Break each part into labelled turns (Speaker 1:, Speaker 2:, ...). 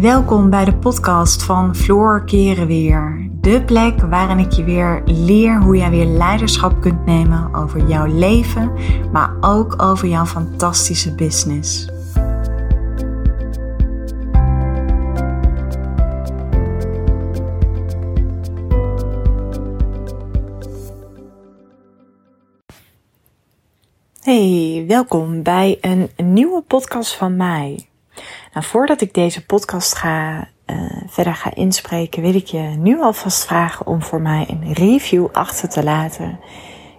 Speaker 1: Welkom bij de podcast van Floor Keren Weer. De plek waarin ik je weer leer hoe jij weer leiderschap kunt nemen over jouw leven, maar ook over jouw fantastische business. Hey, welkom bij een nieuwe podcast van mij. Nou, voordat ik deze podcast ga, uh, verder ga inspreken, wil ik je nu alvast vragen om voor mij een review achter te laten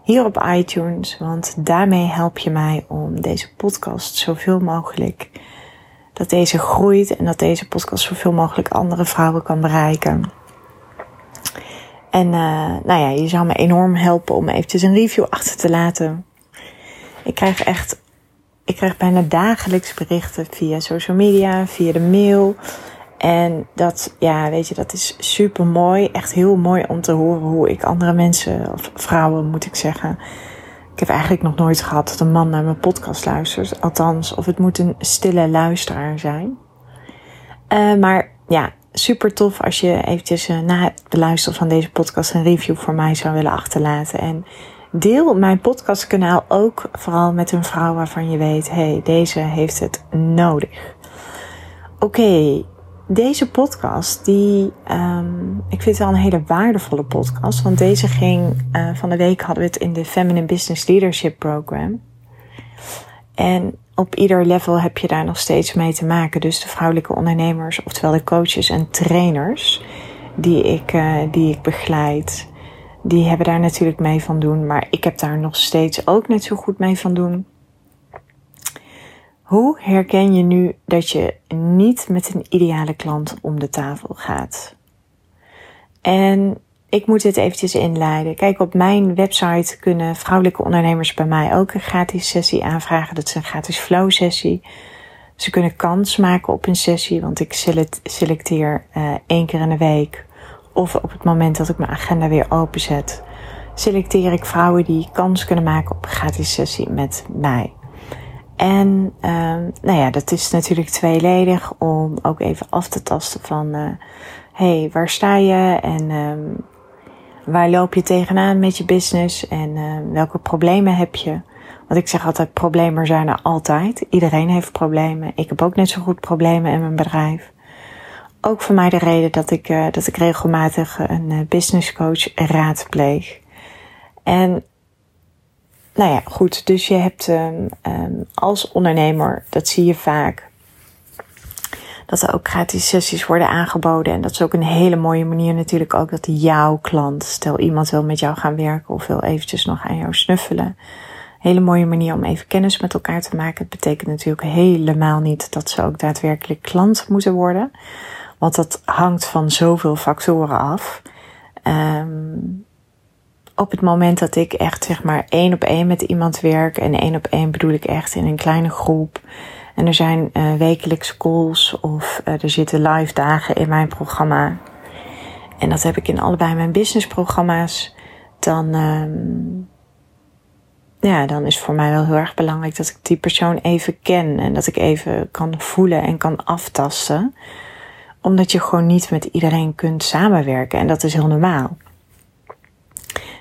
Speaker 1: hier op iTunes. Want daarmee help je mij om deze podcast zoveel mogelijk, dat deze groeit en dat deze podcast zoveel mogelijk andere vrouwen kan bereiken. En uh, nou ja, je zou me enorm helpen om eventjes een review achter te laten. Ik krijg echt ik krijg bijna dagelijks berichten via social media, via de mail. En dat, ja, weet je, dat is super mooi. Echt heel mooi om te horen hoe ik andere mensen, of vrouwen moet ik zeggen. Ik heb eigenlijk nog nooit gehad dat een man naar mijn podcast luistert. Althans, of het moet een stille luisteraar zijn. Uh, maar ja, super tof als je eventjes uh, na het beluisteren van deze podcast een review voor mij zou willen achterlaten. En Deel mijn podcastkanaal ook vooral met een vrouw waarvan je weet, hey, deze heeft het nodig. Oké, deze podcast, die, um, ik vind het wel een hele waardevolle podcast. Want deze ging, uh, van de week hadden we het in de Feminine Business Leadership Program. En op ieder level heb je daar nog steeds mee te maken. Dus de vrouwelijke ondernemers, oftewel de coaches en trainers die ik, uh, die ik begeleid die hebben daar natuurlijk mee van doen, maar ik heb daar nog steeds ook net zo goed mee van doen. Hoe herken je nu dat je niet met een ideale klant om de tafel gaat? En ik moet dit eventjes inleiden. Kijk, op mijn website kunnen vrouwelijke ondernemers bij mij ook een gratis sessie aanvragen. Dat is een gratis flow sessie. Ze kunnen kans maken op een sessie, want ik selecteer uh, één keer in de week of op het moment dat ik mijn agenda weer openzet, selecteer ik vrouwen die kans kunnen maken op een gratis sessie met mij. En um, nou ja, dat is natuurlijk tweeledig om ook even af te tasten van, uh, hey, waar sta je en um, waar loop je tegenaan met je business en uh, welke problemen heb je? Want ik zeg altijd, problemen zijn er altijd. Iedereen heeft problemen. Ik heb ook net zo goed problemen in mijn bedrijf ook voor mij de reden dat ik, uh, dat ik regelmatig een uh, business coach raadpleeg. En nou ja, goed. Dus je hebt um, um, als ondernemer, dat zie je vaak, dat er ook gratis sessies worden aangeboden. En dat is ook een hele mooie manier natuurlijk ook dat jouw klant, stel iemand wil met jou gaan werken of wil eventjes nog aan jou snuffelen. Hele mooie manier om even kennis met elkaar te maken. Het betekent natuurlijk helemaal niet dat ze ook daadwerkelijk klant moeten worden. Want dat hangt van zoveel factoren af. Um, op het moment dat ik echt zeg maar één op één met iemand werk. En één op één bedoel ik echt in een kleine groep. En er zijn uh, wekelijkse calls of uh, er zitten live dagen in mijn programma. En dat heb ik in allebei mijn businessprogramma's. Dan, um, ja, dan is voor mij wel heel erg belangrijk dat ik die persoon even ken. En dat ik even kan voelen en kan aftasten omdat je gewoon niet met iedereen kunt samenwerken. En dat is heel normaal.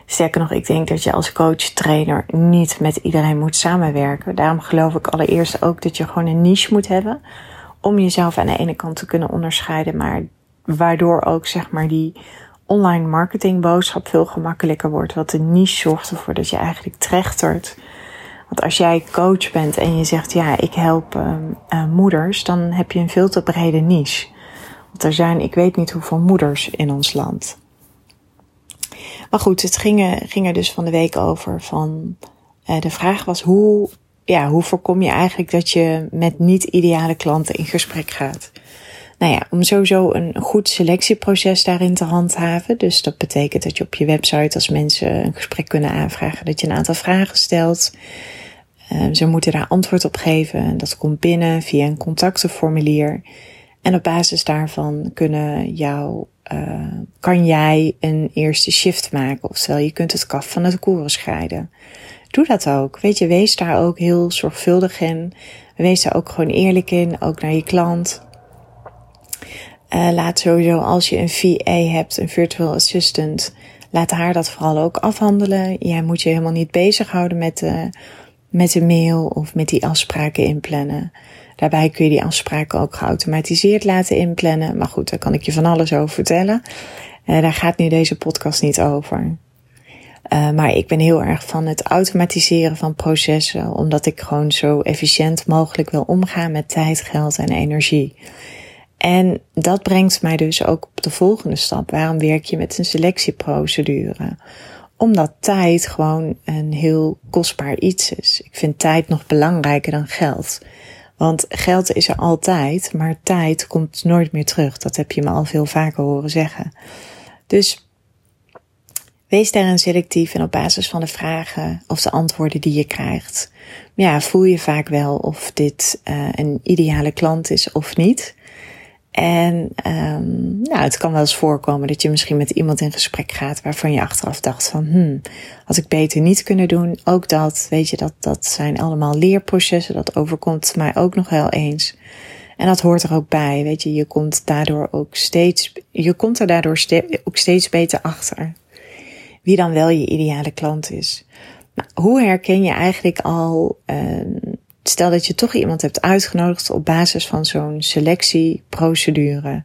Speaker 1: Sterker nog, ik denk dat je als coach, trainer niet met iedereen moet samenwerken. Daarom geloof ik allereerst ook dat je gewoon een niche moet hebben. Om jezelf aan de ene kant te kunnen onderscheiden, maar waardoor ook zeg maar die online marketing boodschap veel gemakkelijker wordt. Want de niche zorgt ervoor dat je eigenlijk trechtert. Want als jij coach bent en je zegt ja, ik help uh, moeders, dan heb je een veel te brede niche. Er zijn, ik weet niet hoeveel moeders in ons land. Maar goed, het ging, ging er dus van de week over van, uh, de vraag was hoe, ja, hoe voorkom je eigenlijk dat je met niet ideale klanten in gesprek gaat? Nou ja, om sowieso een goed selectieproces daarin te handhaven. Dus dat betekent dat je op je website als mensen een gesprek kunnen aanvragen, dat je een aantal vragen stelt. Uh, ze moeten daar antwoord op geven. En dat komt binnen via een contactenformulier. En op basis daarvan kunnen jou, uh, kan jij een eerste shift maken. Oftewel, je kunt het kaf van het koren scheiden. Doe dat ook. Weet je, wees daar ook heel zorgvuldig in. Wees daar ook gewoon eerlijk in, ook naar je klant. Uh, laat sowieso als je een VA hebt, een virtual assistant, laat haar dat vooral ook afhandelen. Jij moet je helemaal niet bezighouden met de, met de mail of met die afspraken inplannen. Daarbij kun je die afspraken ook geautomatiseerd laten inplannen. Maar goed, daar kan ik je van alles over vertellen. Uh, daar gaat nu deze podcast niet over. Uh, maar ik ben heel erg van het automatiseren van processen, omdat ik gewoon zo efficiënt mogelijk wil omgaan met tijd, geld en energie. En dat brengt mij dus ook op de volgende stap. Waarom werk je met een selectieprocedure? Omdat tijd gewoon een heel kostbaar iets is. Ik vind tijd nog belangrijker dan geld. Want geld is er altijd, maar tijd komt nooit meer terug. Dat heb je me al veel vaker horen zeggen. Dus wees daarin selectief en op basis van de vragen of de antwoorden die je krijgt. Ja, voel je vaak wel of dit uh, een ideale klant is of niet. En um, nou, het kan wel eens voorkomen dat je misschien met iemand in gesprek gaat waarvan je achteraf dacht van, hmm, had ik beter niet kunnen doen. Ook dat, weet je, dat, dat zijn allemaal leerprocessen. Dat overkomt mij ook nog wel eens. En dat hoort er ook bij, weet je. Je komt daardoor ook steeds, je komt er daardoor ste ook steeds beter achter. Wie dan wel je ideale klant is. Hoe herken je eigenlijk al, um, stel dat je toch iemand hebt uitgenodigd op basis van zo'n selectieprocedure.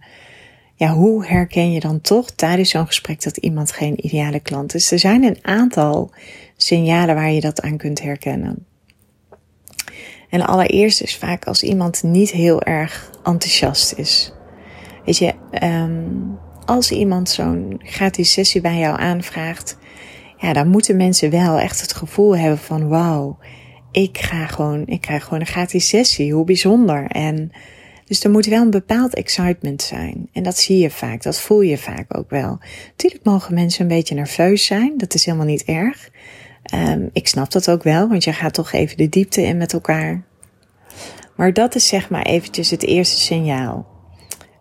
Speaker 1: Ja, hoe herken je dan toch tijdens zo'n gesprek dat iemand geen ideale klant is? Er zijn een aantal signalen waar je dat aan kunt herkennen. En allereerst is vaak als iemand niet heel erg enthousiast is. Weet je, um, als iemand zo'n gratis sessie bij jou aanvraagt, ja, dan moeten mensen wel echt het gevoel hebben van wauw, ik ga gewoon, ik krijg gewoon een gratis sessie. Hoe bijzonder. En dus er moet wel een bepaald excitement zijn. En dat zie je vaak, dat voel je vaak ook wel. Natuurlijk mogen mensen een beetje nerveus zijn. Dat is helemaal niet erg. Um, ik snap dat ook wel, want je gaat toch even de diepte in met elkaar. Maar dat is zeg maar eventjes het eerste signaal.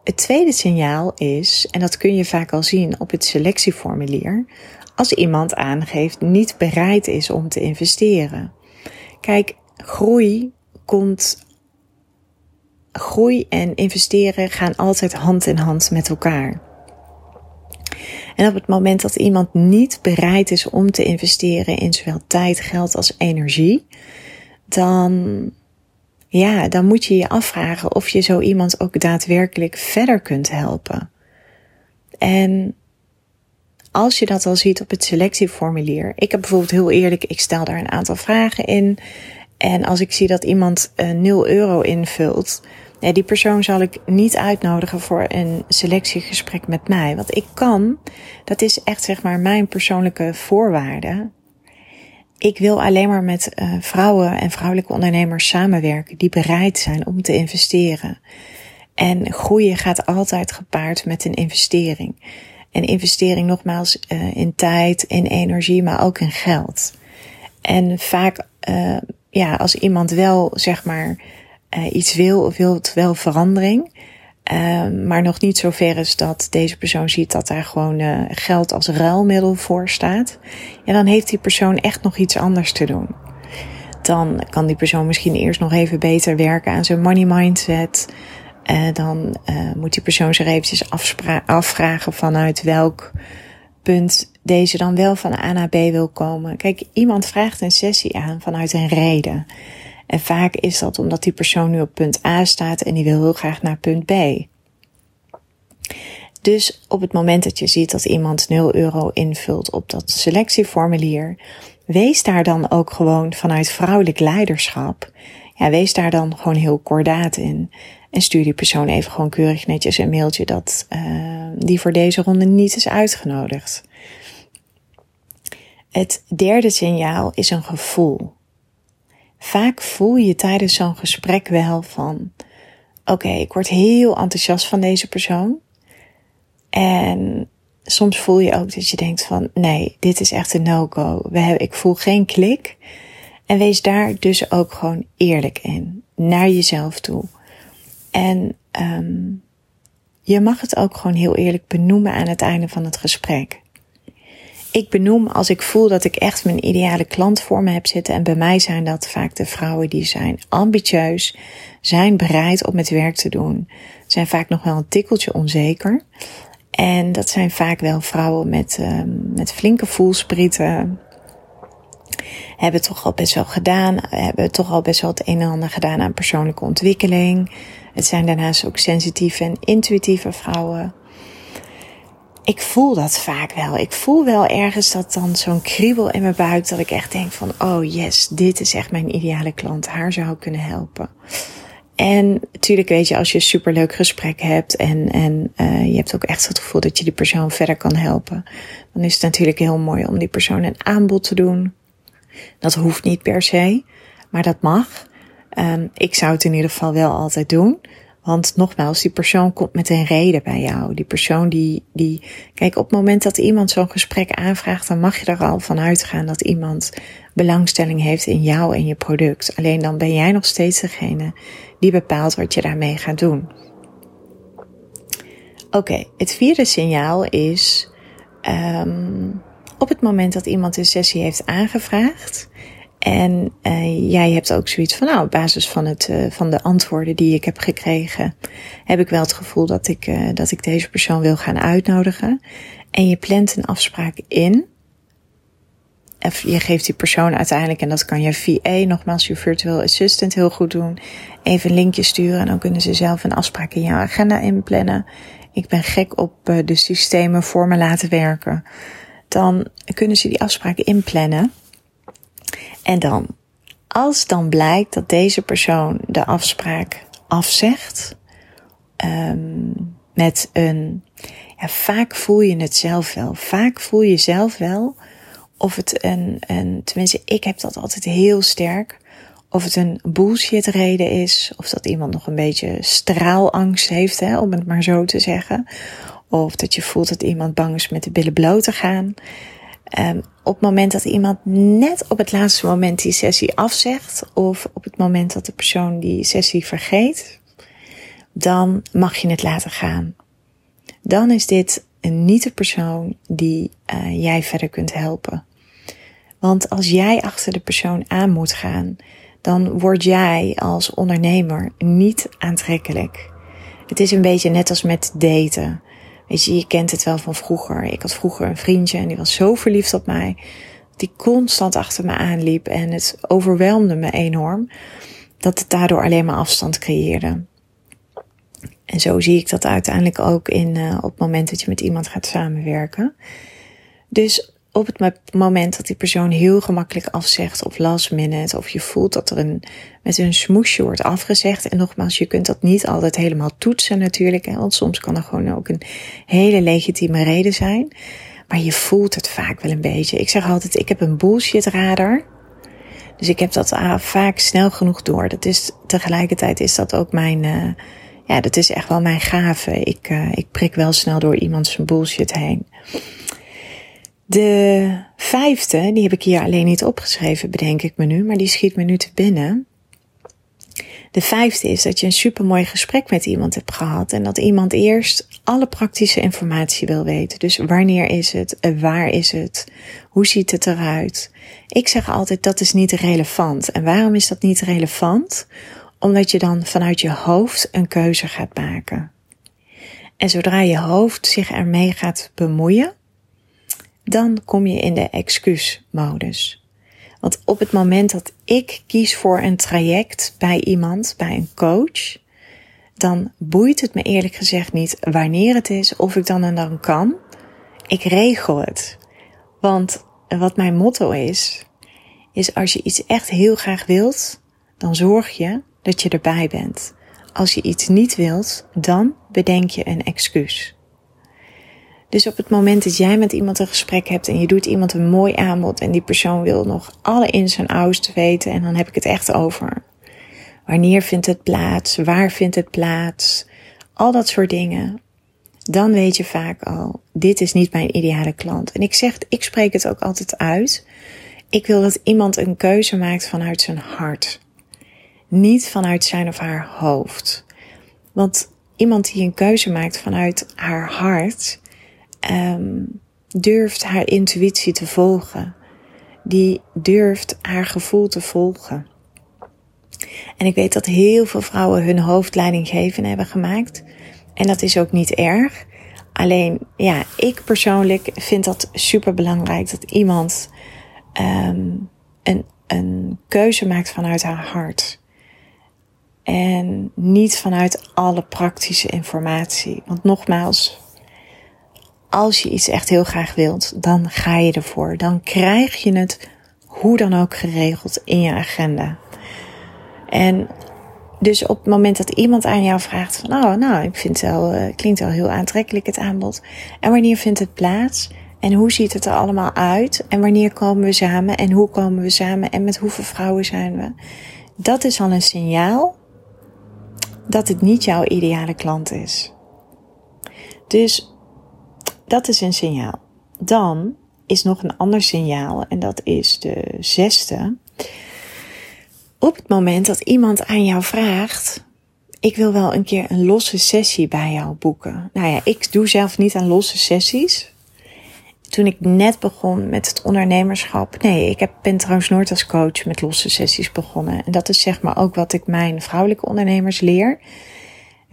Speaker 1: Het tweede signaal is, en dat kun je vaak al zien op het selectieformulier, als iemand aangeeft niet bereid is om te investeren. Kijk, groei komt. Groei en investeren gaan altijd hand in hand met elkaar. En op het moment dat iemand niet bereid is om te investeren in zowel tijd, geld als energie, dan, ja, dan moet je je afvragen of je zo iemand ook daadwerkelijk verder kunt helpen. En als je dat al ziet op het selectieformulier. Ik heb bijvoorbeeld heel eerlijk, ik stel daar een aantal vragen in. En als ik zie dat iemand uh, 0 euro invult, die persoon zal ik niet uitnodigen voor een selectiegesprek met mij. Wat ik kan, dat is echt zeg maar mijn persoonlijke voorwaarde. Ik wil alleen maar met uh, vrouwen en vrouwelijke ondernemers samenwerken die bereid zijn om te investeren. En groeien gaat altijd gepaard met een investering. En investering nogmaals uh, in tijd, in energie, maar ook in geld. En vaak, uh, ja, als iemand wel zeg maar uh, iets wil, of wil het wel verandering. maar nog niet zo ver is dat deze persoon ziet dat daar gewoon geld als ruilmiddel voor staat. Ja, dan heeft die persoon echt nog iets anders te doen. Dan kan die persoon misschien eerst nog even beter werken aan zijn money mindset. Uh, dan uh, moet die persoon zich eventjes afvragen vanuit welk punt deze dan wel van A naar B wil komen. Kijk, iemand vraagt een sessie aan vanuit een reden. En vaak is dat omdat die persoon nu op punt A staat en die wil heel graag naar punt B. Dus op het moment dat je ziet dat iemand 0 euro invult op dat selectieformulier, wees daar dan ook gewoon vanuit vrouwelijk leiderschap. Ja, wees daar dan gewoon heel kordaat in. En stuur die persoon even gewoon keurig netjes een mailtje dat uh, die voor deze ronde niet is uitgenodigd. Het derde signaal is een gevoel. Vaak voel je tijdens zo'n gesprek wel van: oké, ik word heel enthousiast van deze persoon. En soms voel je ook dat je denkt van: nee, dit is echt een no-go. Ik voel geen klik. En wees daar dus ook gewoon eerlijk in, naar jezelf toe. En um, je mag het ook gewoon heel eerlijk benoemen aan het einde van het gesprek. ik benoem als ik voel dat ik echt mijn ideale klant voor me heb zitten. En bij mij zijn dat vaak de vrouwen die zijn ambitieus, zijn bereid om het werk te doen. Zijn vaak nog wel een tikkeltje onzeker. En dat zijn vaak wel vrouwen met, uh, met flinke voelsprieten. Hebben toch al best wel gedaan, hebben toch al best wel het een en ander gedaan aan persoonlijke ontwikkeling. Het zijn daarnaast ook sensitieve en intuïtieve vrouwen ik voel dat vaak wel. Ik voel wel ergens dat dan zo'n kriebel in mijn buik dat ik echt denk van, oh yes, dit is echt mijn ideale klant. Haar zou ik kunnen helpen. En natuurlijk weet je, als je een superleuk gesprek hebt en, en uh, je hebt ook echt het gevoel dat je die persoon verder kan helpen, dan is het natuurlijk heel mooi om die persoon een aanbod te doen. Dat hoeft niet per se, maar dat mag. Um, ik zou het in ieder geval wel altijd doen. Want nogmaals, die persoon komt met een reden bij jou. Die persoon die, die, kijk, op het moment dat iemand zo'n gesprek aanvraagt, dan mag je er al van uitgaan dat iemand belangstelling heeft in jou en je product. Alleen dan ben jij nog steeds degene die bepaalt wat je daarmee gaat doen. Oké, het vierde signaal is, um, op het moment dat iemand een sessie heeft aangevraagd, en uh, jij hebt ook zoiets van, nou, op basis van, het, uh, van de antwoorden die ik heb gekregen, heb ik wel het gevoel dat ik, uh, dat ik deze persoon wil gaan uitnodigen. En je plant een afspraak in. Of je geeft die persoon uiteindelijk, en dat kan je VA, nogmaals je virtual assistant, heel goed doen. Even een linkje sturen en dan kunnen ze zelf een afspraak in jouw agenda inplannen. Ik ben gek op de systemen voor me laten werken. Dan kunnen ze die afspraken inplannen. En dan, als dan blijkt dat deze persoon de afspraak afzegt, um, met een, ja, vaak voel je het zelf wel. Vaak voel je zelf wel of het een, een, tenminste, ik heb dat altijd heel sterk. Of het een bullshit reden is, of dat iemand nog een beetje straalangst heeft, hè, om het maar zo te zeggen. Of dat je voelt dat iemand bang is met de billen bloot te gaan. Um, op het moment dat iemand net op het laatste moment die sessie afzegt, of op het moment dat de persoon die sessie vergeet, dan mag je het laten gaan. Dan is dit niet de persoon die uh, jij verder kunt helpen. Want als jij achter de persoon aan moet gaan, dan word jij als ondernemer niet aantrekkelijk. Het is een beetje net als met daten. Je, kent het wel van vroeger. Ik had vroeger een vriendje en die was zo verliefd op mij. Die constant achter me aanliep en het overweldigde me enorm. Dat het daardoor alleen maar afstand creëerde. En zo zie ik dat uiteindelijk ook in, uh, op het moment dat je met iemand gaat samenwerken. Dus op het moment dat die persoon heel gemakkelijk afzegt of last minute, of je voelt dat er een, met een smoesje wordt afgezegd. En nogmaals, je kunt dat niet altijd helemaal toetsen natuurlijk, hè, want soms kan er gewoon ook een hele legitieme reden zijn. Maar je voelt het vaak wel een beetje. Ik zeg altijd, ik heb een bullshit radar. Dus ik heb dat uh, vaak snel genoeg door. Dat is, tegelijkertijd is dat ook mijn, uh, ja, dat is echt wel mijn gave. Ik, uh, ik prik wel snel door iemand zijn bullshit heen. De vijfde, die heb ik hier alleen niet opgeschreven, bedenk ik me nu, maar die schiet me nu te binnen. De vijfde is dat je een supermooi gesprek met iemand hebt gehad en dat iemand eerst alle praktische informatie wil weten. Dus wanneer is het? Waar is het? Hoe ziet het eruit? Ik zeg altijd dat is niet relevant. En waarom is dat niet relevant? Omdat je dan vanuit je hoofd een keuze gaat maken. En zodra je hoofd zich ermee gaat bemoeien, dan kom je in de excuusmodus. Want op het moment dat ik kies voor een traject bij iemand, bij een coach, dan boeit het me eerlijk gezegd niet wanneer het is, of ik dan en dan kan. Ik regel het. Want wat mijn motto is, is als je iets echt heel graag wilt, dan zorg je dat je erbij bent. Als je iets niet wilt, dan bedenk je een excuus. Dus op het moment dat jij met iemand een gesprek hebt en je doet iemand een mooi aanbod en die persoon wil nog alle ins en outs weten en dan heb ik het echt over. Wanneer vindt het plaats? Waar vindt het plaats? Al dat soort dingen. Dan weet je vaak al, dit is niet mijn ideale klant. En ik zeg, ik spreek het ook altijd uit. Ik wil dat iemand een keuze maakt vanuit zijn hart. Niet vanuit zijn of haar hoofd. Want iemand die een keuze maakt vanuit haar hart, um, durft haar intuïtie te volgen. Die durft haar gevoel te volgen. En ik weet dat heel veel vrouwen hun hoofdleiding geven hebben gemaakt. En dat is ook niet erg. Alleen, ja, ik persoonlijk vind dat super belangrijk dat iemand um, een, een keuze maakt vanuit haar hart. En niet vanuit alle praktische informatie. Want nogmaals, als je iets echt heel graag wilt, dan ga je ervoor. Dan krijg je het hoe dan ook geregeld in je agenda. En dus op het moment dat iemand aan jou vraagt van, oh, nou, ik vind het wel, uh, klinkt wel heel aantrekkelijk het aanbod. En wanneer vindt het plaats? En hoe ziet het er allemaal uit? En wanneer komen we samen? En hoe komen we samen? En met hoeveel vrouwen zijn we? Dat is al een signaal dat het niet jouw ideale klant is. Dus dat is een signaal. Dan is nog een ander signaal en dat is de zesde. Op het moment dat iemand aan jou vraagt, ik wil wel een keer een losse sessie bij jou boeken. Nou ja, ik doe zelf niet aan losse sessies toen ik net begon met het ondernemerschap. Nee, ik heb, ben trouwens nooit als coach met losse sessies begonnen. En dat is zeg maar ook wat ik mijn vrouwelijke ondernemers leer.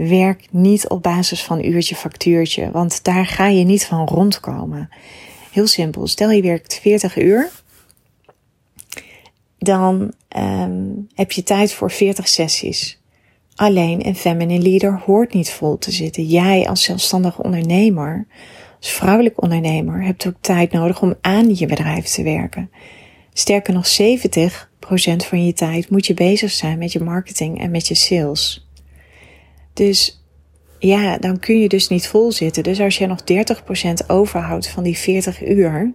Speaker 1: Werk niet op basis van uurtje factuurtje, want daar ga je niet van rondkomen. Heel simpel. Stel je werkt 40 uur. Dan um, heb je tijd voor 40 sessies. Alleen een feminine leader hoort niet vol te zitten. Jij als zelfstandige ondernemer als vrouwelijk ondernemer hebt ook tijd nodig om aan je bedrijf te werken. Sterker nog, 70% van je tijd moet je bezig zijn met je marketing en met je sales. Dus ja, dan kun je dus niet vol zitten. Dus als je nog 30% overhoudt van die 40 uur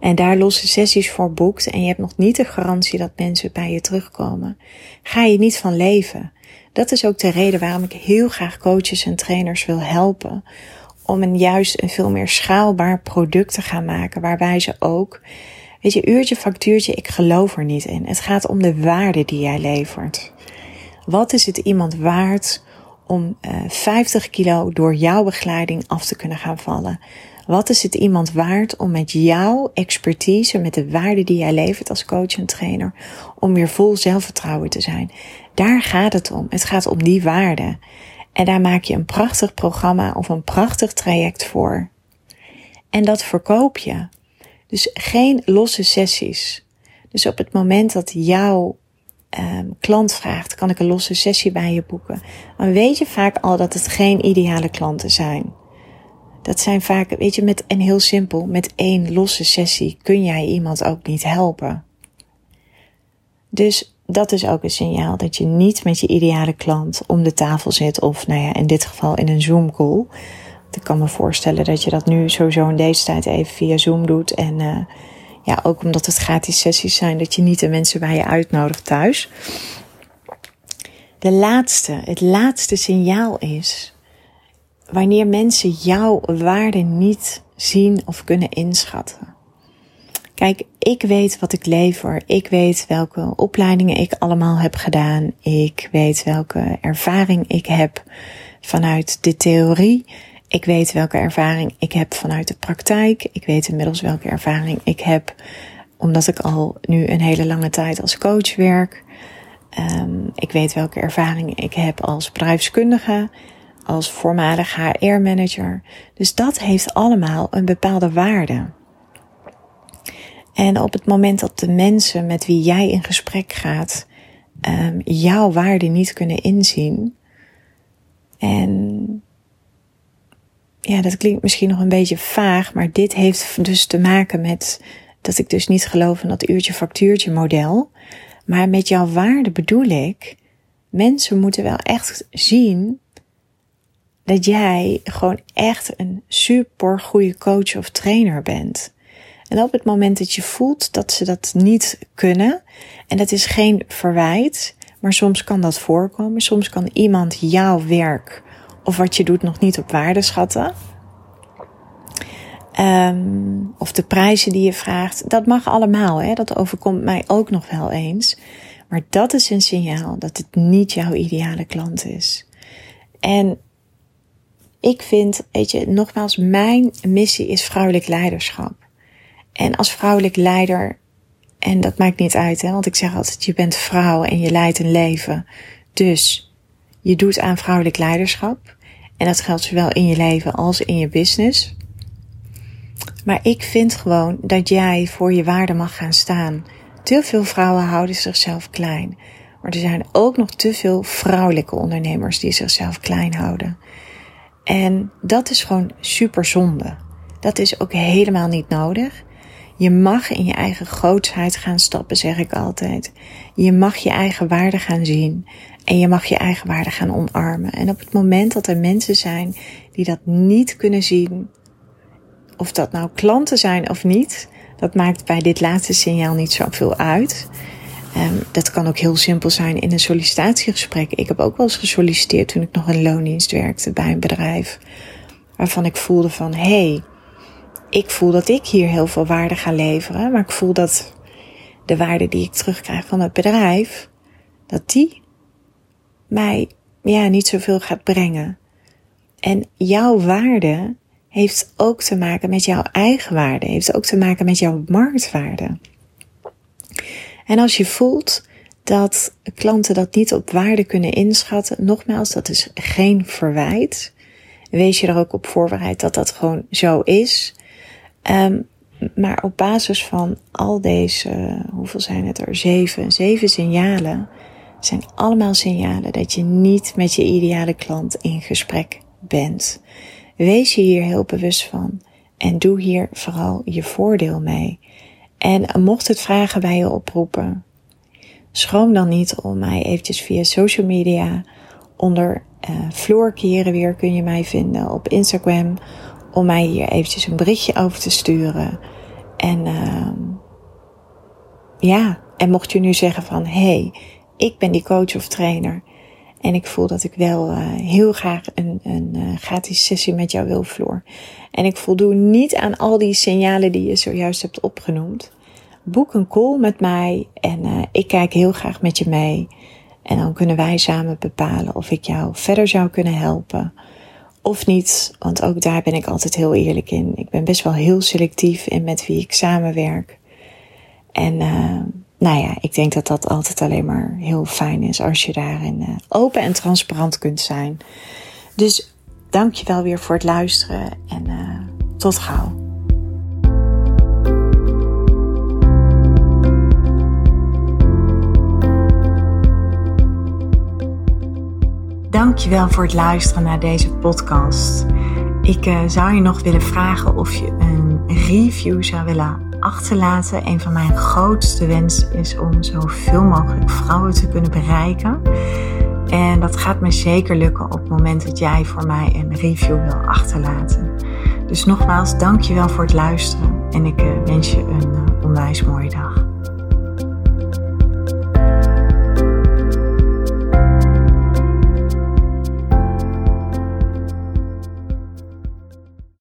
Speaker 1: en daar losse sessies voor boekt en je hebt nog niet de garantie dat mensen bij je terugkomen, ga je niet van leven. Dat is ook de reden waarom ik heel graag coaches en trainers wil helpen om een juist een veel meer schaalbaar product te gaan maken. Waarbij ze ook, weet je, uurtje, factuurtje, ik geloof er niet in. Het gaat om de waarde die jij levert. Wat is het iemand waard om uh, eh, 50 kilo door jouw begeleiding af te kunnen gaan vallen? Wat is het iemand waard om met jouw expertise, met de waarde die jij levert als coach en trainer, om weer vol zelfvertrouwen te zijn? Daar gaat het om. Het gaat om die waarde. En daar maak je een prachtig programma of een prachtig traject voor. En dat verkoop je. Dus geen losse sessies. Dus op het moment dat jouw um, klant vraagt, kan ik een losse sessie bij je boeken? Dan weet je vaak al dat het geen ideale klanten zijn. Dat zijn vaak, weet je, met, en heel simpel, met één losse sessie kun jij iemand ook niet helpen. Dus dat is ook een signaal dat je niet met je ideale klant om de tafel zit. Of nou ja, in dit geval in een Zoom call. ik kan me voorstellen dat je dat nu sowieso in deze tijd even via Zoom doet. En uh, ja, ook omdat het gratis sessies zijn, dat je niet de mensen bij je uitnodigt thuis. De laatste, het laatste signaal is wanneer mensen jouw waarde niet zien of kunnen inschatten. Kijk, ik weet wat ik lever. Ik weet welke opleidingen ik allemaal heb gedaan. Ik weet welke ervaring ik heb vanuit de theorie. Ik weet welke ervaring ik heb vanuit de praktijk. Ik weet inmiddels welke ervaring ik heb omdat ik al nu een hele lange tijd als coach werk. Um, ik weet welke ervaring ik heb als bedrijfskundige, als voormalig HR-manager. Dus dat heeft allemaal een bepaalde waarde. En op het moment dat de mensen met wie jij in gesprek gaat, um, jouw waarde niet kunnen inzien. En ja, dat klinkt misschien nog een beetje vaag, maar dit heeft dus te maken met dat ik dus niet geloof in dat uurtje-factuurtje model. Maar met jouw waarde bedoel ik, mensen moeten wel echt zien dat jij gewoon echt een super goede coach of trainer bent. En op het moment dat je voelt dat ze dat niet kunnen, en dat is geen verwijt, maar soms kan dat voorkomen. Soms kan iemand jouw werk of wat je doet nog niet op waarde schatten. Um, of de prijzen die je vraagt. Dat mag allemaal, hè? dat overkomt mij ook nog wel eens. Maar dat is een signaal dat het niet jouw ideale klant is. En ik vind, weet je, nogmaals, mijn missie is vrouwelijk leiderschap. En als vrouwelijk leider, en dat maakt niet uit, hè, want ik zeg altijd, je bent vrouw en je leidt een leven. Dus je doet aan vrouwelijk leiderschap. En dat geldt zowel in je leven als in je business. Maar ik vind gewoon dat jij voor je waarde mag gaan staan. Te veel vrouwen houden zichzelf klein. Maar er zijn ook nog te veel vrouwelijke ondernemers die zichzelf klein houden. En dat is gewoon super zonde. Dat is ook helemaal niet nodig. Je mag in je eigen grootsheid gaan stappen, zeg ik altijd. Je mag je eigen waarde gaan zien. En je mag je eigen waarde gaan omarmen. En op het moment dat er mensen zijn die dat niet kunnen zien, of dat nou klanten zijn of niet, dat maakt bij dit laatste signaal niet zoveel uit. Um, dat kan ook heel simpel zijn in een sollicitatiegesprek. Ik heb ook wel eens gesolliciteerd toen ik nog in loondienst werkte bij een bedrijf. Waarvan ik voelde van, hé, hey, ik voel dat ik hier heel veel waarde ga leveren. Maar ik voel dat de waarde die ik terugkrijg van het bedrijf, dat die mij ja, niet zoveel gaat brengen. En jouw waarde heeft ook te maken met jouw eigen waarde, heeft ook te maken met jouw marktwaarde. En als je voelt dat klanten dat niet op waarde kunnen inschatten, nogmaals, dat is geen verwijt. Wees je er ook op voorbereid dat dat gewoon zo is. Um, maar op basis van al deze, hoeveel zijn het er? Zeven, zeven signalen. Zijn allemaal signalen dat je niet met je ideale klant in gesprek bent. Wees je hier heel bewust van en doe hier vooral je voordeel mee. En mocht het vragen bij je oproepen, schroom dan niet om mij eventjes via social media onder uh, Floor Keren weer kun je mij vinden op Instagram om mij hier eventjes een berichtje over te sturen. En uh, ja, en mocht je nu zeggen van hey, ik ben die coach of trainer en ik voel dat ik wel uh, heel graag een, een uh, gratis sessie met jou wil, Floor. En ik voldoe niet aan al die signalen die je zojuist hebt opgenoemd. Boek een call met mij en uh, ik kijk heel graag met je mee. En dan kunnen wij samen bepalen of ik jou verder zou kunnen helpen of niet. Want ook daar ben ik altijd heel eerlijk in. Ik ben best wel heel selectief in met wie ik samenwerk. En nou ja, ik denk dat dat altijd alleen maar heel fijn is als je daarin uh, open en transparant kunt zijn. Dus dank je wel weer voor het luisteren en uh, tot gauw. Dankjewel voor het luisteren naar deze podcast. Ik uh, zou je nog willen vragen of je een review zou willen achterlaten. Een van mijn grootste wensen is om zoveel mogelijk vrouwen te kunnen bereiken. En dat gaat me zeker lukken op het moment dat jij voor mij een review wil achterlaten. Dus nogmaals, dankjewel voor het luisteren en ik eh, wens je een eh, onwijs mooie dag.